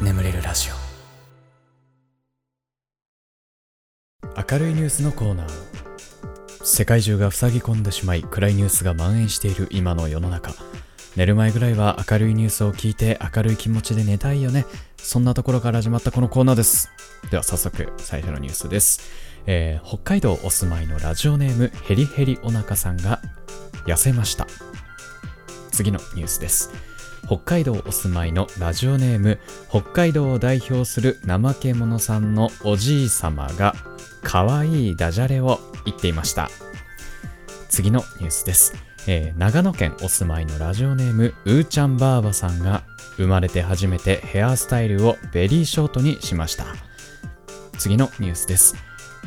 眠れるラジオ。明るいニュースのコーナー。世界中が塞ぎ込んでしまい暗いニュースが蔓延している今の世の中。寝る前ぐらいは明るいニュースを聞いて明るい気持ちで寝たいよね。そんなところから始まったこのコーナーです。では早速最初のニュースです、えー北海道お住まいのラジオネームヘリヘリおなかさんが痩せました。次のニュースです。北海道お住まいのラジオネーム北海道を代表する怠け者さんのおじいさまが可愛いダジャレを言っていました。次のニュースです、えー長野県お住まいのラジオネームうーちゃんばあばさんが生まれて初めてヘアスタイルをベリーショートにしました。次のニュースです。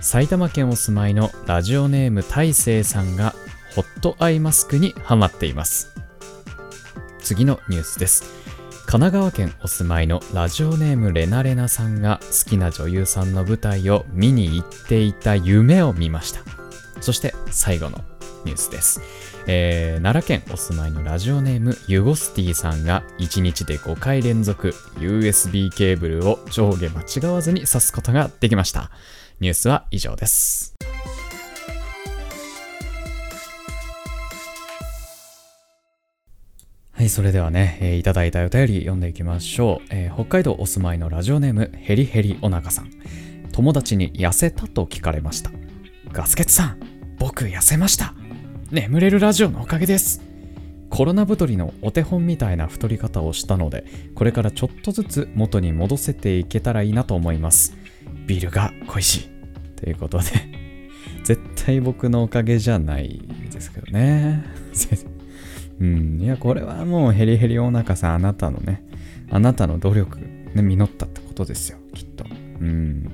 埼玉県お住まいのラジオネーム大成さんがホットアイマスクにハマっています。次のニュースです。神奈川県お住まいのラジオネームレナレナさんが好きな女優さんの舞台を見に行っていた夢を見ました。そして最後のニュースです、えー奈良県お住まいのラジオネームユゴスティさんが1日で5回連続 USB ケーブルを上下間違わずに挿すことができました。ニュースは以上です。はい、それではね、えーいただいたお便り読んでいきましょう、えー北海道お住まいのラジオネームヘリヘリおなかさん。友達に痩せたと聞かれました。ガスケツさん、僕痩せました。眠れるラジオのおかげです。コロナ太りのお手本みたいな太り方をしたので、これからちょっとずつ元に戻せていけたらいいなと思います。ビールが恋しい。ということで、絶対僕のおかげじゃないですけどね。うん、いや、これはもうヘリヘリおなかさん、あなたのね、あなたの努力、ね、実ったってことですよ、きっと。うん。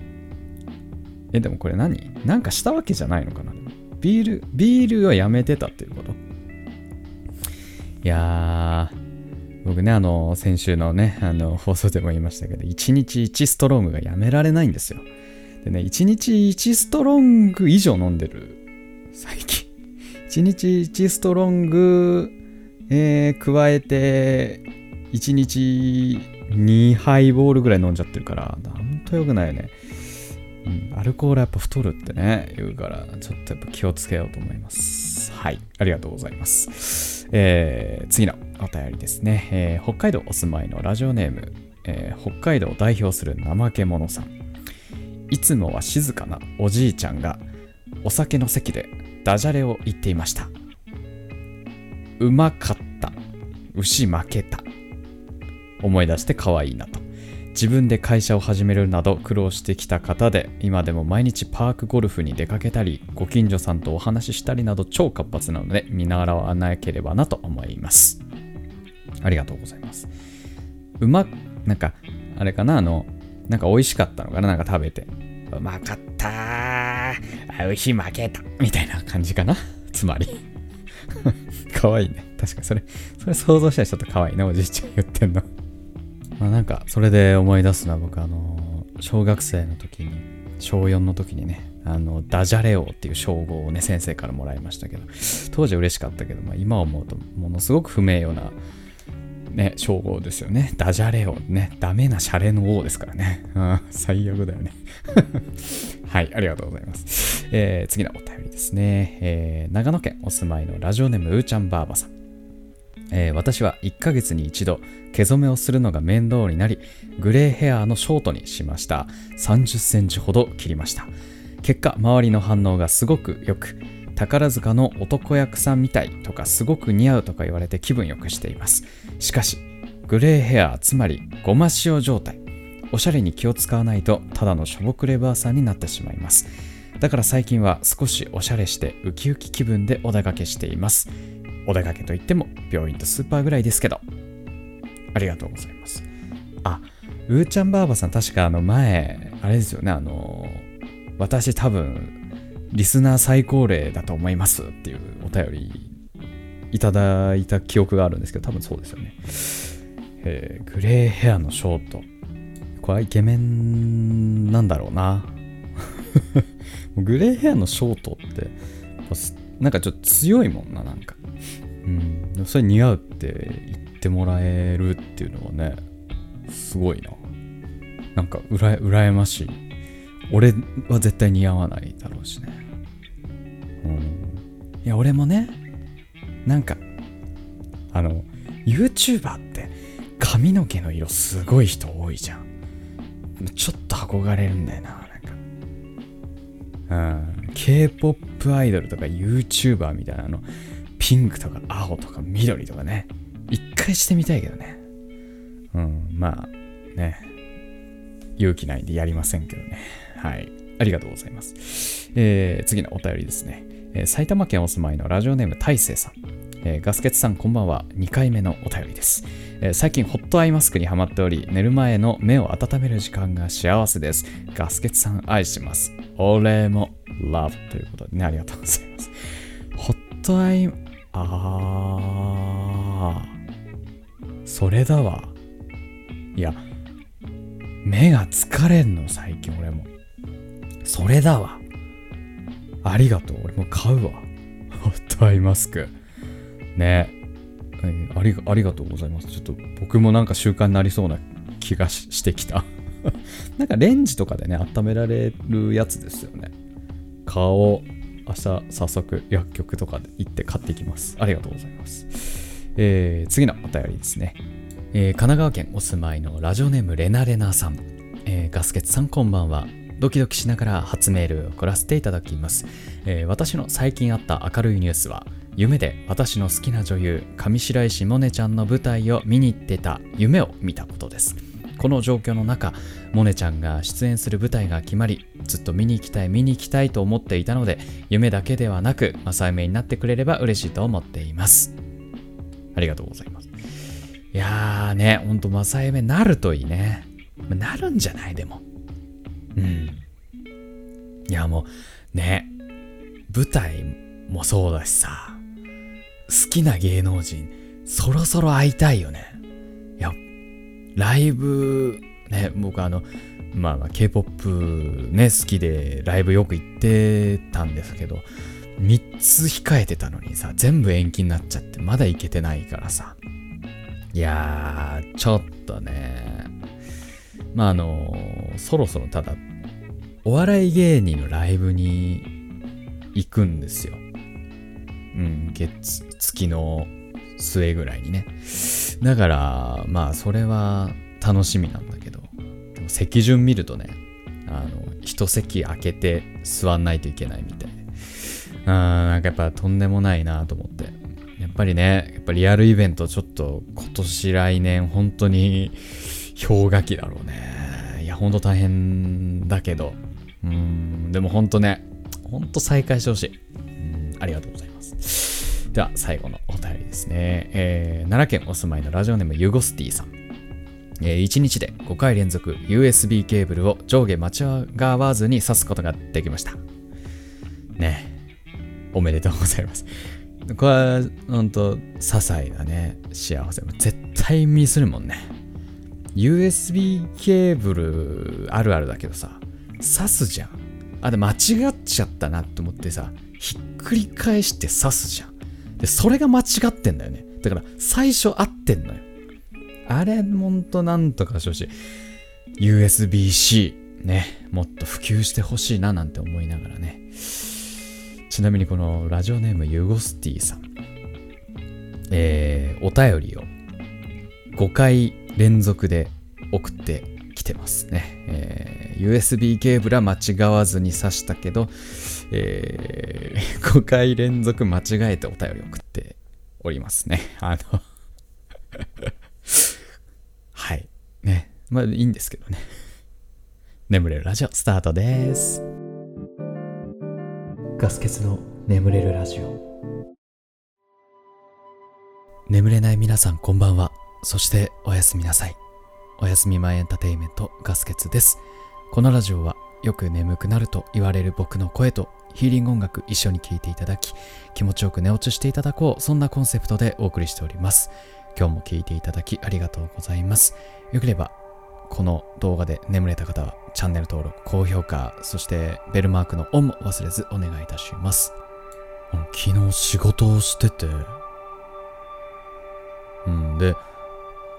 え、でもこれ何？なんかしたわけじゃないのかな？ビール、ビールをやめてたっていうこと？いやー、僕ね、あの、先週のね、あの、放送でも言いましたけど、1日1ストロングがやめられないんですよ。でね、1日1ストロング以上飲んでる、最近。1日1ストロング、えー加えて、1日2ハイボールぐらい飲んじゃってるから、ほんと良くないよね。うん、アルコールやっぱ太るってね、言うから、ちょっとやっぱ気をつけようと思います。はい、ありがとうございます。えー次のお便りですね、えー北海道お住まいのラジオネーム、えー北海道を代表する怠け者さん。いつもは静かなおじいちゃんが、お酒の席でダジャレを言っていました。うまかった。牛負けた。思い出して可愛いなと。自分で会社を始めるなど苦労してきた方で、今でも毎日パークゴルフに出かけたり、ご近所さんとお話ししたりなど超活発なので、見習わなければなと思います。ありがとうございます。うま、なんか、あれかな、あの、なんか美味しかったのかな、なんか食べて。うまかったー。あ牛負けた。みたいな感じかな。つまり。可愛いね。確かにそれ、それ想像したらちょっと可愛いね、おじいちゃん言ってんの。まあなんか、それで思い出すのは僕、あの、小学生の時に、小4の時にね、あの、ダジャレ王っていう称号をね、先生からもらいましたけど、当時嬉しかったけど、まあ今思うと、ものすごく不名誉な、ね、称号ですよね。ダジャレ王ね。ダメなシャレの王ですからね。うん、最悪だよね。はい、ありがとうございます。えー次のお便りですね、えー長野県お住まいのラジオネームうーちゃんばあばさん。えー私は1ヶ月に一度毛染めをするのが面倒になりグレーヘアーのショートにしました。30センチほど切りました。結果周りの反応がすごく良く宝塚の男役さんみたいとかすごく似合うとか言われて気分良くしています。しかしグレーヘアーつまりごま塩状態おしゃれに気を使わないとただのしょぼくればあさんになってしまいます。だから最近は少しおしゃれしてウキウキ気分でお出かけしています。お出かけといっても病院とスーパーぐらいですけど。ありがとうございます。あうーちゃんばあばさん確かあの前あれですよねあの私多分リスナー最高齢だと思いますっていうお便りいただいた記憶があるんですけど多分そうですよね、えーグレーヘアのショート。これはイケメンなんだろうな。グレーヘアのショートってなんかちょっと強いもんななんかうんそれ似合うって言ってもらえるっていうのはね、すごいな。なんか、うら、羨ましい。俺は絶対似合わないだろうしね。うん。いや、俺もね、なんか、あの、YouTuber って髪の毛の色すごい人多いじゃん。ちょっと憧れるんだよな、うん。K-POP アイドルとか YouTuber みたいなの、ピンクとか青とか緑とかね。一回してみたいけどね。うん、まあ、ね。勇気ないんでやりませんけどね。はい。ありがとうございます。えー、次のお便りですね。えー、埼玉県お住まいのラジオネーム大成さん。えー、ガスケツさんこんばんは。2回目のお便りです、えー、最近ホットアイマスクにはまっており、寝る前の目を温める時間が幸せです。ガスケツさん愛します。俺も love ということでね、ありがとうございます。ホットアイ、あー、それだわ。いや、目が疲れんの、最近俺も。それだわ。ありがとう。俺も買うわ。ホットアイマスク。ねえありありがとうございます。ちょっと僕もなんか習慣になりそうな気がしてきた。なんかレンジとかでね、温められるやつですよね。顔、明日早速薬局とかで行って買ってきます。ありがとうございます。えー、次のお便りですね。えー、神奈川県お住まいのラジオネームレナレナさん。えー、ガスケツさんこんばんは。ドキドキしながら初メールを送らせていただきます、え、私の最近あった明るいニュースは夢で私の好きな女優上白石萌音ちゃんの舞台を見に行ってた夢を見たことです。この状況の中萌音ちゃんが出演する舞台が決まりずっと見に行きたい見に行きたいと思っていたので夢だけではなく正夢になってくれれば嬉しいと思っています。ありがとうございます。いやーねほんと正夢なるといいね。なるんじゃないでも。うん。いやもう、ね、舞台もそうだしさ、好きな芸能人、そろそろ会いたいよね。いや、ライブ、ね、僕あの、まあまあ K-POP ね、好きでライブよく行ってたんですけど、3つ控えてたのにさ、全部延期になっちゃってまだ行けてないからさ。いやー、ちょっとね、まああの、そろそろただ、お笑い芸人のライブに行くんですよ。うん、月、月の末ぐらいにね。だから、まあ、それは楽しみなんだけど、でも席順見るとね、あの、一席空けて座んないといけないみたいで。あなんかやっぱとんでもないなと思って。やっぱりね、やっぱリアルイベントちょっと今年来年本当に氷河期だろうね。いや、ほんと大変だけど。うん、でもほんとね、ほんと再開してほしい。うん、ありがとう。では、最後のお便りですね。えー、奈良県お住まいのラジオネームユゴスティさん。えー、1日で5回連続 USB ケーブルを上下間違わずに挿すことができました。ね。おめでとうございます。これは、ほんと、些細なね、幸せ。絶対ミスるもんね。USB ケーブルあるあるだけどさ、刺すじゃん。あ、で、間違っちゃったなって思ってさ、ひっくり返して刺すじゃん。で、それが間違ってんだよね。だから、最初合ってんのよ。あれ、ほんとなんとかしてほしい。USB-C、ね、もっと普及してほしいななんて思いながらね。ちなみにこのラジオネームユゴスティさん。えー、お便りを5回連続で送っててますね。えー、USB ケーブルは間違わずに挿したけど、えー、5回連続間違えてお便り送っておりますね。あの はい。ね。まあいいんですけどね。眠れるラジオスタートです。ガス欠の眠れるラジオ。眠れない皆さんこんばんは。そしておやすみなさい。おやすみ前エンターテイメントガスケツです。このラジオはよく眠くなると言われる僕の声とヒーリング音楽一緒に聴いていただき気持ちよく寝落ちしていただこうそんなコンセプトでお送りしております。今日も聴いていただきありがとうございます。よければこの動画で眠れた方はチャンネル登録、高評価、そしてベルマークのオンも忘れずお願いいたします。昨日仕事をしてて、うんで、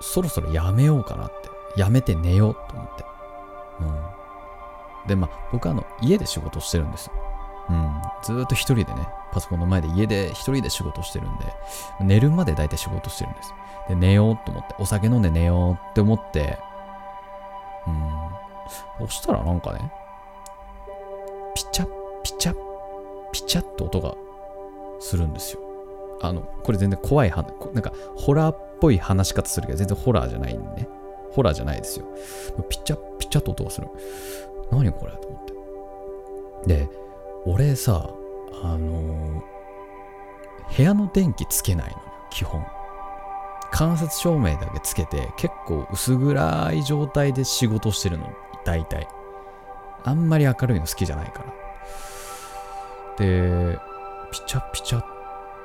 そろそろやめようかなって。やめて寝ようと思って。うん。でまあ僕はあの家で仕事してるんです。うん。ずーっと一人でねパソコンの前で家で一人で仕事してるんで寝るまで大体仕事してるんです。で寝ようと思ってお酒飲んで寝ようって思って。うん。そしたらなんかねピチャピチャピチャって音がするんですよ。あのこれ全然怖い話なんかホラーっぽい話し方するけど全然ホラーじゃないんでね。ホラーじゃないですよ。ピチャピチャって音がする。何これと思って。で俺さあのー部屋の電気つけないの。基本。間接照明だけつけて結構薄暗い状態で仕事してるの。大体。あんまり明るいの好きじゃないから。でピチャピチャ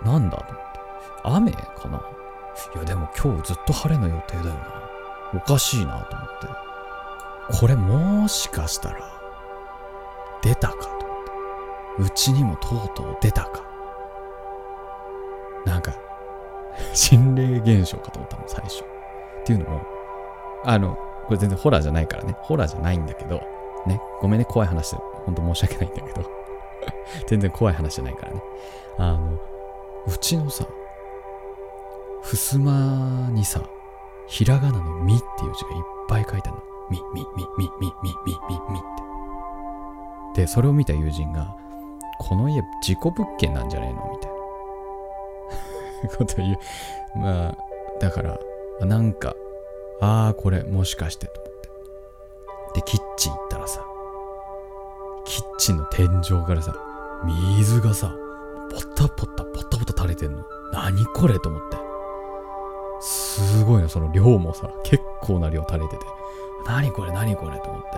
なんだと思って。雨かな？いやでも今日ずっと晴れの予定だよな。おかしいなと思って。これもしかしたら出たかと思って。うちにもとうとう出たか。なんか 心霊現象かと思ったの最初。っていうのもあのこれ全然ホラーじゃないからね。ホラーじゃないんだけどね。ごめんね怖い話で本当申し訳ないんだけど。全然怖い話じゃないからね。あのうちのさ襖にさひらがなの「み」っていう字がいっぱい書いてあるの「み」「み」「み」「み」「み」「み」「み」「み」「み」って。でそれを見た友人が「この家事故物件なんじゃねえの?」みたいな。こと言う。まあだからなんかああこれもしかしてと思って。でキッチン行ったらさキッチンの天井からさ水がさポタポタポタポタ垂れてんの？何これと思って。すごいのその量もさ結構な量垂れてて。何これ何これと思って。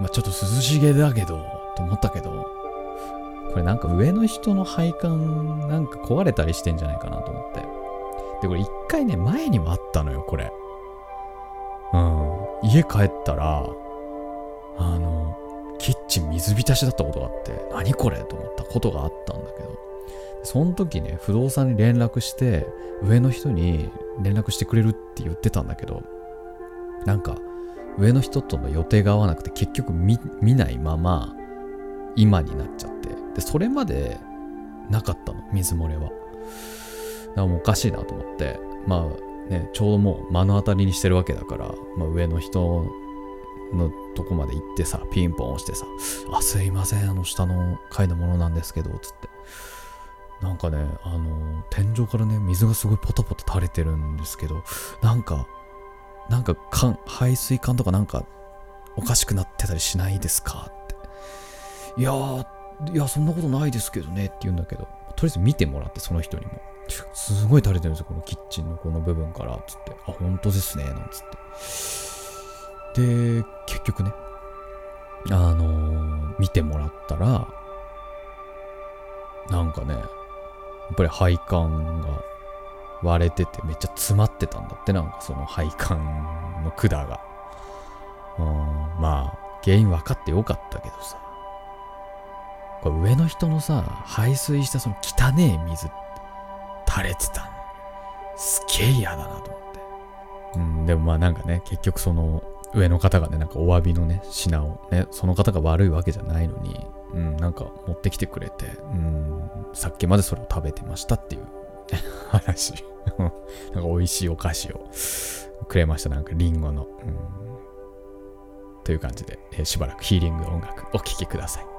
まあちょっと涼しげだけどと思ったけどこれなんか上の人の配管なんか壊れたりしてんじゃないかなと思って。でこれ一回ね前にもあったのよこれ。うん。家帰ったらあのキッチン水浸しだったことがあって何これと思ったことがあったんだけど。その時ね不動産に連絡して上の人に連絡してくれるって言ってたんだけどなんか上の人との予定が合わなくて結局見ないまま今になっちゃって。でそれまでなかったの水漏れは。だからもうおかしいなと思ってまあねちょうどもう目の当たりにしてるわけだから、まあ、上の人のとこまで行ってさピンポン押してさ「あすいませんあの下の階のものなんですけど」つって。なんかねあの天井からね水がすごいポタポタ垂れてるんですけどなんかなんか管排水管とかなんかおかしくなってたりしないですか？って。いやーいやそんなことないですけどねって言うんだけど。とりあえず見てもらってその人にも。すごい垂れてるんですよこのキッチンのこの部分から。つって。あ本当ですねなんつって。で結局ねあのー見てもらったらなんかねっぱり配管が割れててめっちゃ詰まってたんだってなんかその配管の管が。うんまあ原因分かってよかったけどさ。これ上の人のさ排水したその汚え水垂れてたの。すげえ嫌だなと思って。うんでもまあなんかね結局その上の方がねなんかお詫びのね品をねその方が悪いわけじゃないのにうんなんか持ってきてくれてうんさっきまでそれを食べてましたっていう 話。なんか美味しいお菓子をくれました。なんかリンゴの、うん、という感じで、えーしばらくヒーリング音楽お聴きください。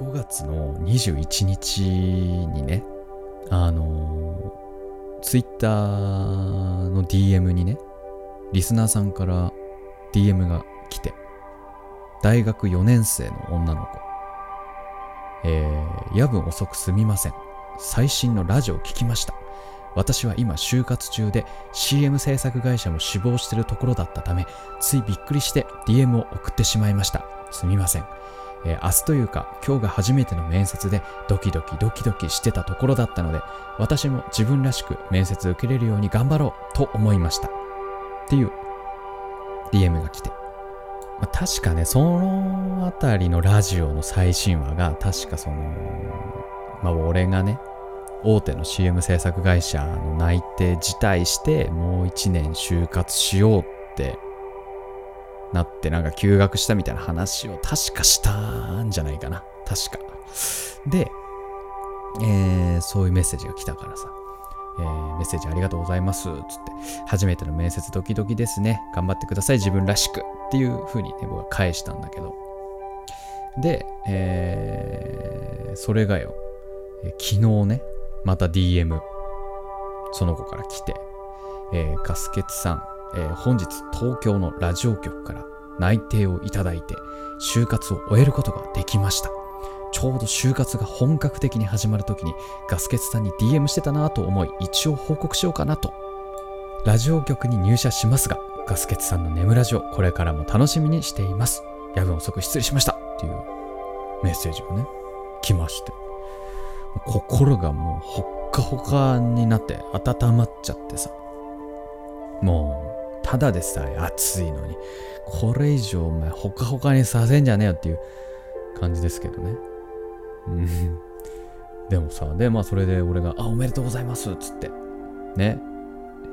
5月の21日にね、あのツイッターの DM にね、リスナーさんから DM が来て、大学4年生の女の子、えー、夜分遅くすみません。最新のラジオを聞きました。私は今就活中で CM 制作会社も志望してるところだったため、ついびっくりして DM を送ってしまいました。すみません。えー、明日というか今日が初めての面接でドキドキドキドキしてたところだったので、私も自分らしく面接受けれるように頑張ろうと思いました。っていう DM が来て。まあ、確かね、そのあたりのラジオの最新話が、確かその、まあ俺がね、大手の CM 制作会社の内定辞退してもう一年就活しようってなってなんか休学したみたいな話を確かしたんじゃないかな。確か。で、えー、そういうメッセージが来たからさ、えー、メッセージありがとうございます。つって。初めての面接ドキドキですね。頑張ってください。自分らしくっていう風にね僕は返したんだけど。で、えー、それがよ、え、昨日ねまた DM、その子から来て、えー、ガスケツさん、えー、本日東京のラジオ局から内定をいただいて、就活を終えることができました。ちょうど就活が本格的に始まるときにガスケツさんに DM してたなと思い一応報告しようかなと。ラジオ局に入社しますが、ガスケツさんの眠ラジオこれからも楽しみにしています。夜分遅く失礼しましたっていうメッセージがね、来まして。心がもうほっかほかになって温まっちゃってさもうただでさえ暑いのにこれ以上お前ほかほかにさせんじゃねえよっていう感じですけどねうんでもさでまあそれで俺が「あおめでとうございます」っつってね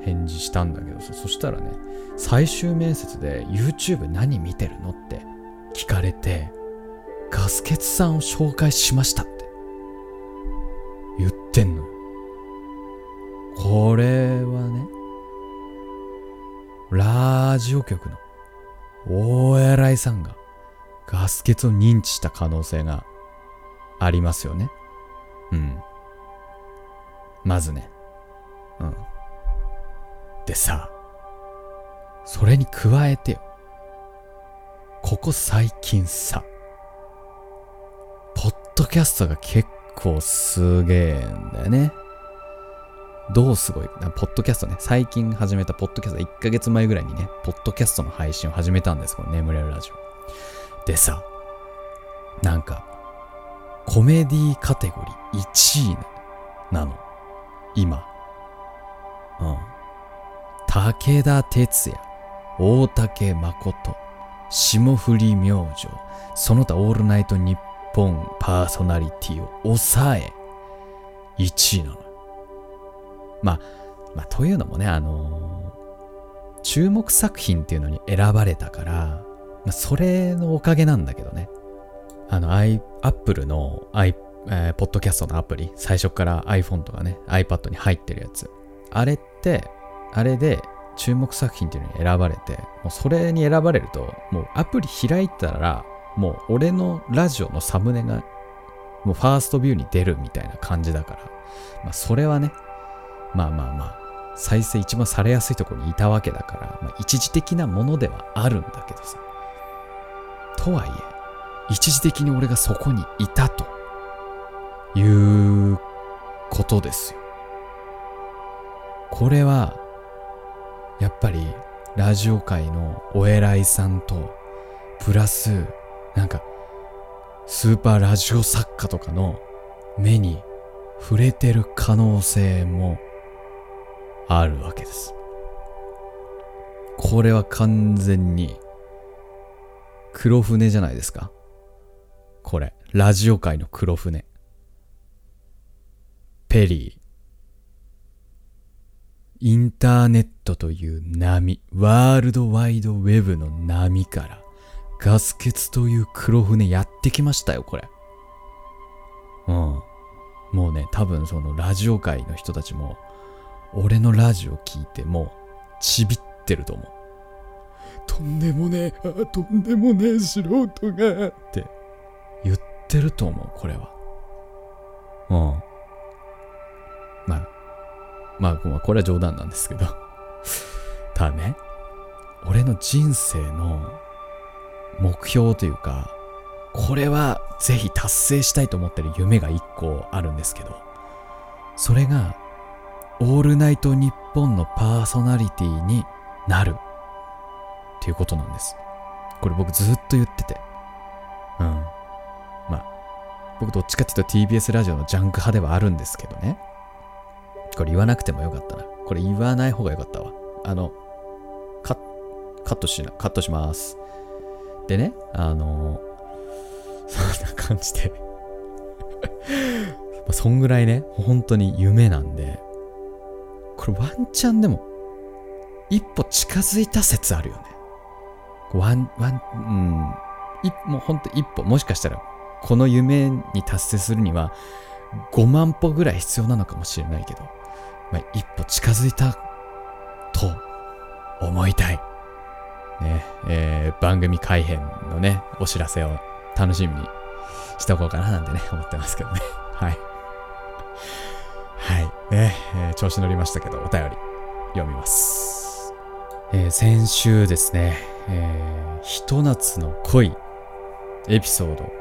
返事したんだけどさそしたらね最終面接で YouTube 何見てるのって聞かれてガスケツさんを紹介しましたって言ってんの。これはね、ラジオ局の大偉いさんがガス欠を認知した可能性がありますよね。うん。まずね。うん。でさ、それに加えて。ここ最近さ、ポッドキャストが結構すげえんだよね。どうすごい？ポッドキャストね。最近始めたポッドキャスト、1ヶ月前ぐらいにね、ポッドキャストの配信を始めたんです。この眠れるラジオ。でさ、なんか、コメディカテゴリー1位なの。今。うん。武田鉄矢、大竹誠、霜降り明星、その他オールナイトニッ本パーソナリティを抑え、1位なの。まあ、まあ、というのもね、あのー、注目作品っていうのに選ばれたから、まあ、それのおかげなんだけどね。あの、I、Apple の i、えー、ポッドキャストのアプリ、最初から iPhone とかね、iPad に入ってるやつ。あれって、あれで注目作品っていうのに選ばれて、もうそれに選ばれると、もうアプリ開いたら、もう俺のラジオのサムネがもうファーストビューに出るみたいな感じだから、まあそれはね、まあまあまあ、再生一番されやすいところにいたわけだから、まあ、一時的なものではあるんだけどさ。とはいえ、一時的に俺がそこにいたということですよ。これは、やっぱりラジオ界のお偉いさんと、プラスなんか、スーパーラジオ作家とかの目に触れてる可能性もあるわけです。これは完全に黒船じゃないですかこれ、ラジオ界の黒船。ペリー。インターネットという波、ワールドワイドウェブの波からガス欠という黒船やってきましたよ、これ。うん。もうね、多分そのラジオ界の人たちも、俺のラジオ聞いてもう、ちびってると思う。とんでもねえ、とんでもねえ素人が、って言っってると思う、これは。うん。まあ、まあ、まあ、これは冗談なんですけど。ただね、俺の人生の目標というか、これはぜひ達成したいと思ってる夢が一個あるんですけど、それが、オールナイトニッポンのパーソナリティになるっていうことなんです。これ僕ずっと言ってて。うん。まあ、僕どっちかっていうと TBS ラジオのジャンク派ではあるんですけどね。これ言わなくてもよかったな。これ言わない方がよかったわ。あの、カカットしな、カットします。でね、あの、そんな感じで そんぐらいね、本当に夢なんで、これワンチャンでも、一歩近づいた説あるよね。ワン、ワン、うん、一もう本当一歩、もしかしたら、この夢に達成するには、5万歩ぐらい必要なのかもしれないけど、まあ、一歩近づいたと思いたい。ね、えー、番組改編のね、お知らせを楽しみにしておこうかななんてね、思ってますけどね。はい。ね、えー、調子乗りましたけど、お便り読みます。えー、先週ですね、えー、ひと夏の恋エピソード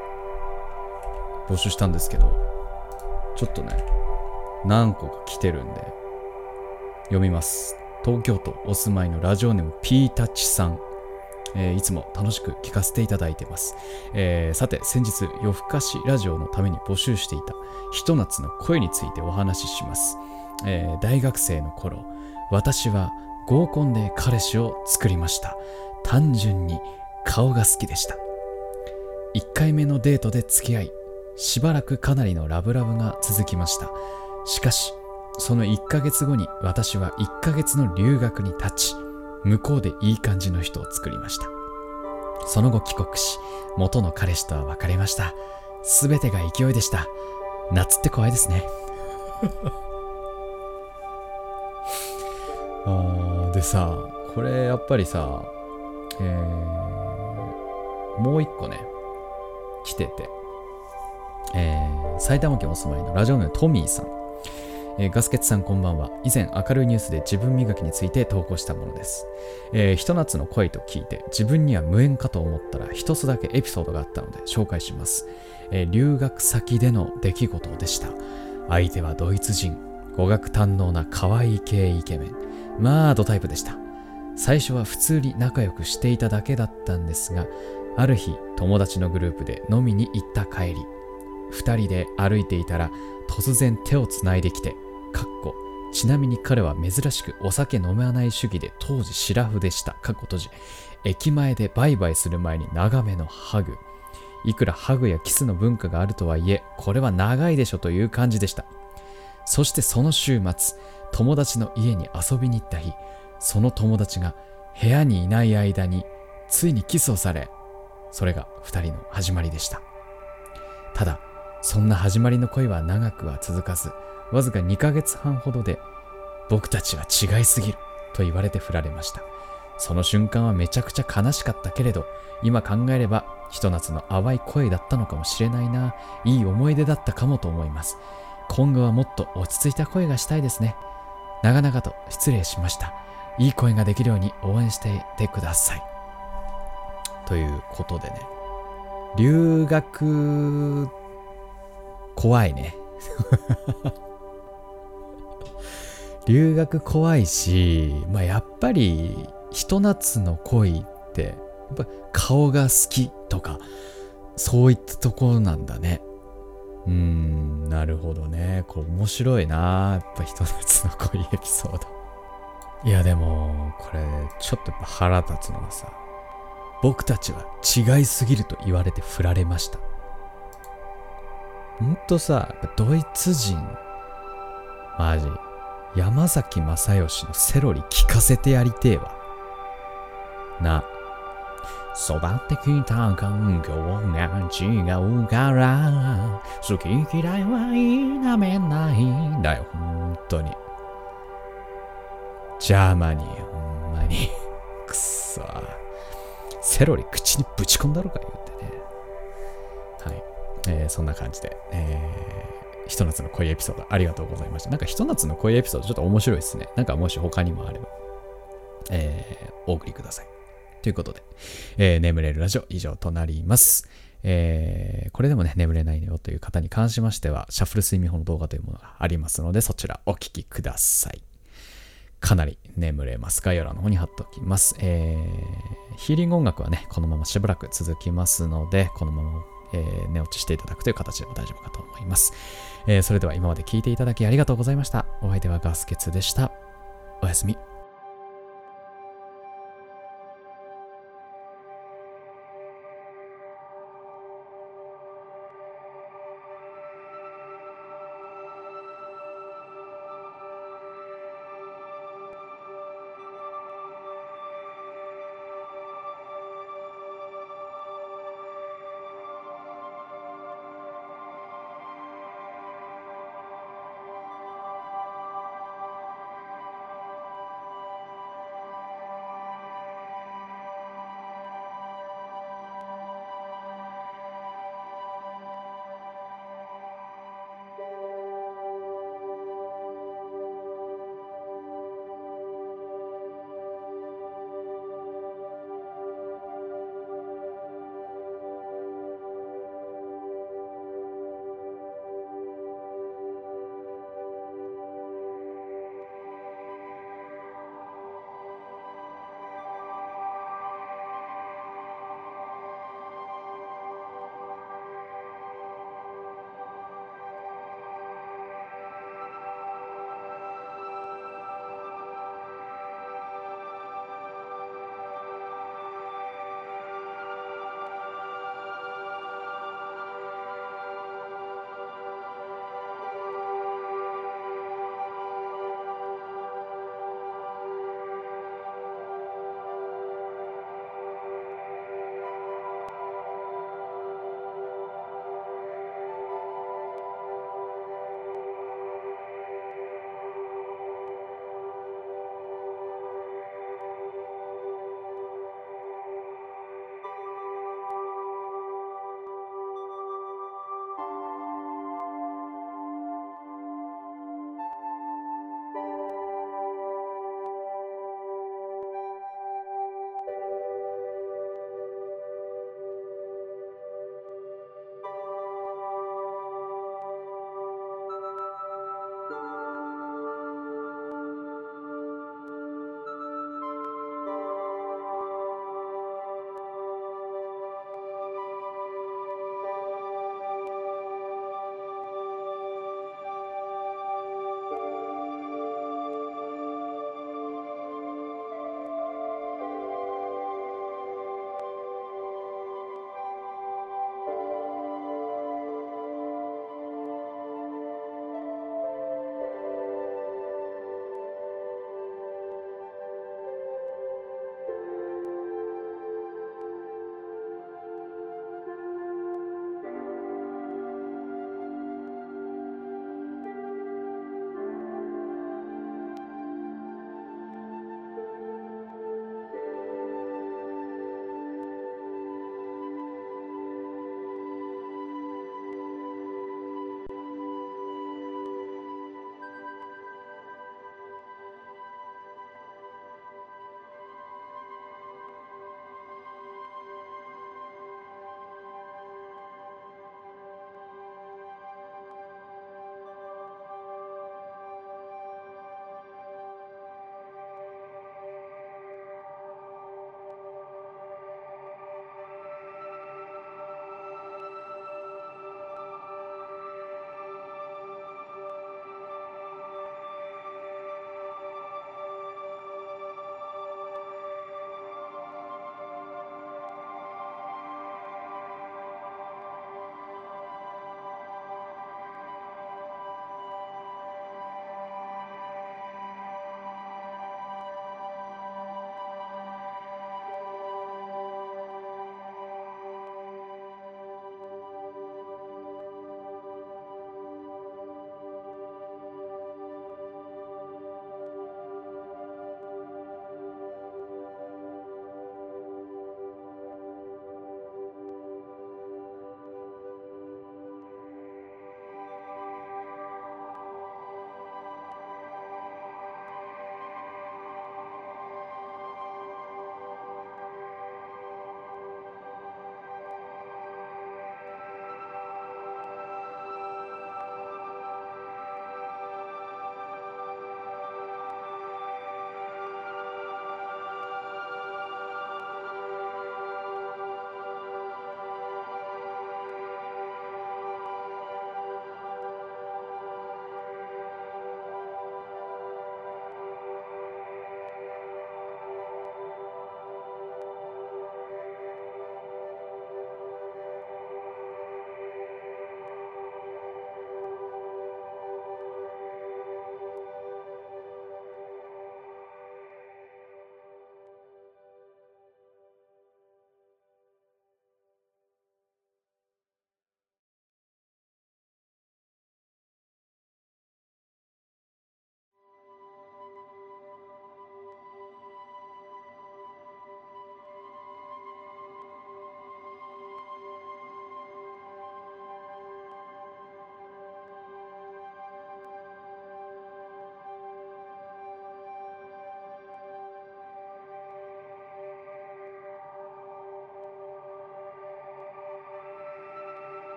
募集したんですけど、ちょっとね、何個か来てるんで、読みます。東京都お住まいのラジオネームピータッチさん。えー、いつも楽しく聞かせていただいてます。えー、さて、先日、夜更かしラジオのために募集していたひと夏の声についてお話しします。えー、大学生の頃、私は合コンで彼氏を作りました。単純に顔が好きでした。1回目のデートで付き合い、しばらくかなりのラブラブが続きました。しかし、その1ヶ月後に私は1ヶ月の留学に立ち、向こうでいい感じの人を作りました。その後帰国し、元の彼氏とは別れました。すべてが勢いでした。夏って怖いですね。あーでさ、これやっぱりさ、えー、もう一個ね、来てて、えー、埼玉県お住まいのラジオネームトミーさん。えー、ガスケツさんこんばんは。以前明るいニュースで自分磨きについて投稿したものです。えー、ひと夏の声と聞いて自分には無縁かと思ったら一つだけエピソードがあったので紹介します。えー、留学先での出来事でした。相手はドイツ人。語学堪能な可愛い系イケメン。まあ、ドタイプでした。最初は普通に仲良くしていただけだったんですが、ある日、友達のグループで飲みに行った帰り、二人で歩いていたら突然手をつないできて、かっこちなみに彼は珍しくお酒飲まない主義で当時シラフでした。かっこ閉じ。駅前でバイバイする前に長めのハグ。いくらハグやキスの文化があるとはいえ、これは長いでしょという感じでした。そしてその週末、友達の家に遊びに行った日、その友達が部屋にいない間に、ついにキスをされ、それが二人の始まりでした。ただ、そんな始まりの恋は長くは続かず、わずか2ヶ月半ほどで、僕たちは違いすぎると言われて振られました。その瞬間はめちゃくちゃ悲しかったけれど、今考えれば、ひと夏の淡い声だったのかもしれないな、いい思い出だったかもと思います。今後はもっと落ち着いた声がしたいですね。長々と失礼しました。いい声ができるように応援していてください。ということでね、留学、怖いね。留学怖いし、まあ、やっぱり、ひと夏の恋って、やっぱ顔が好きとか、そういったところなんだね。うーん、なるほどね。こう面白いな。やっぱひと夏の恋エピソード。いやでも、これ、ちょっとっ腹立つのはさ、僕たちは違いすぎると言われて振られました。ほんとさ、ドイツ人、マジ、山崎正義のセロリ聞かせてやりてえわ。な。育ってきた環境が違うから、好き嫌いは否めないんだよ、ほんとに。Germany、ほんまに。くっそ。セロリ口にぶち込んだろか言ってね。はい。えーそんな感じで、えーひと夏の恋エピソードありがとうございました。なんかひと夏の恋エピソードちょっと面白いですね。なんかもし他にもあれば、えーお送りください。ということで、えー眠れるラジオ以上となります。えーこれでもね、眠れないよという方に関しましては、シャッフル睡眠法の動画というものがありますので、そちらお聞きください。かなり眠れます。概要欄の方に貼っておきます。えーヒーリング音楽はね、このまましばらく続きますので、このまま、えー寝落ちしていただくという形でも大丈夫かと思います。えーそれでは今まで聞いていただきありがとうございました。お相手はガスケツでした。おやすみ。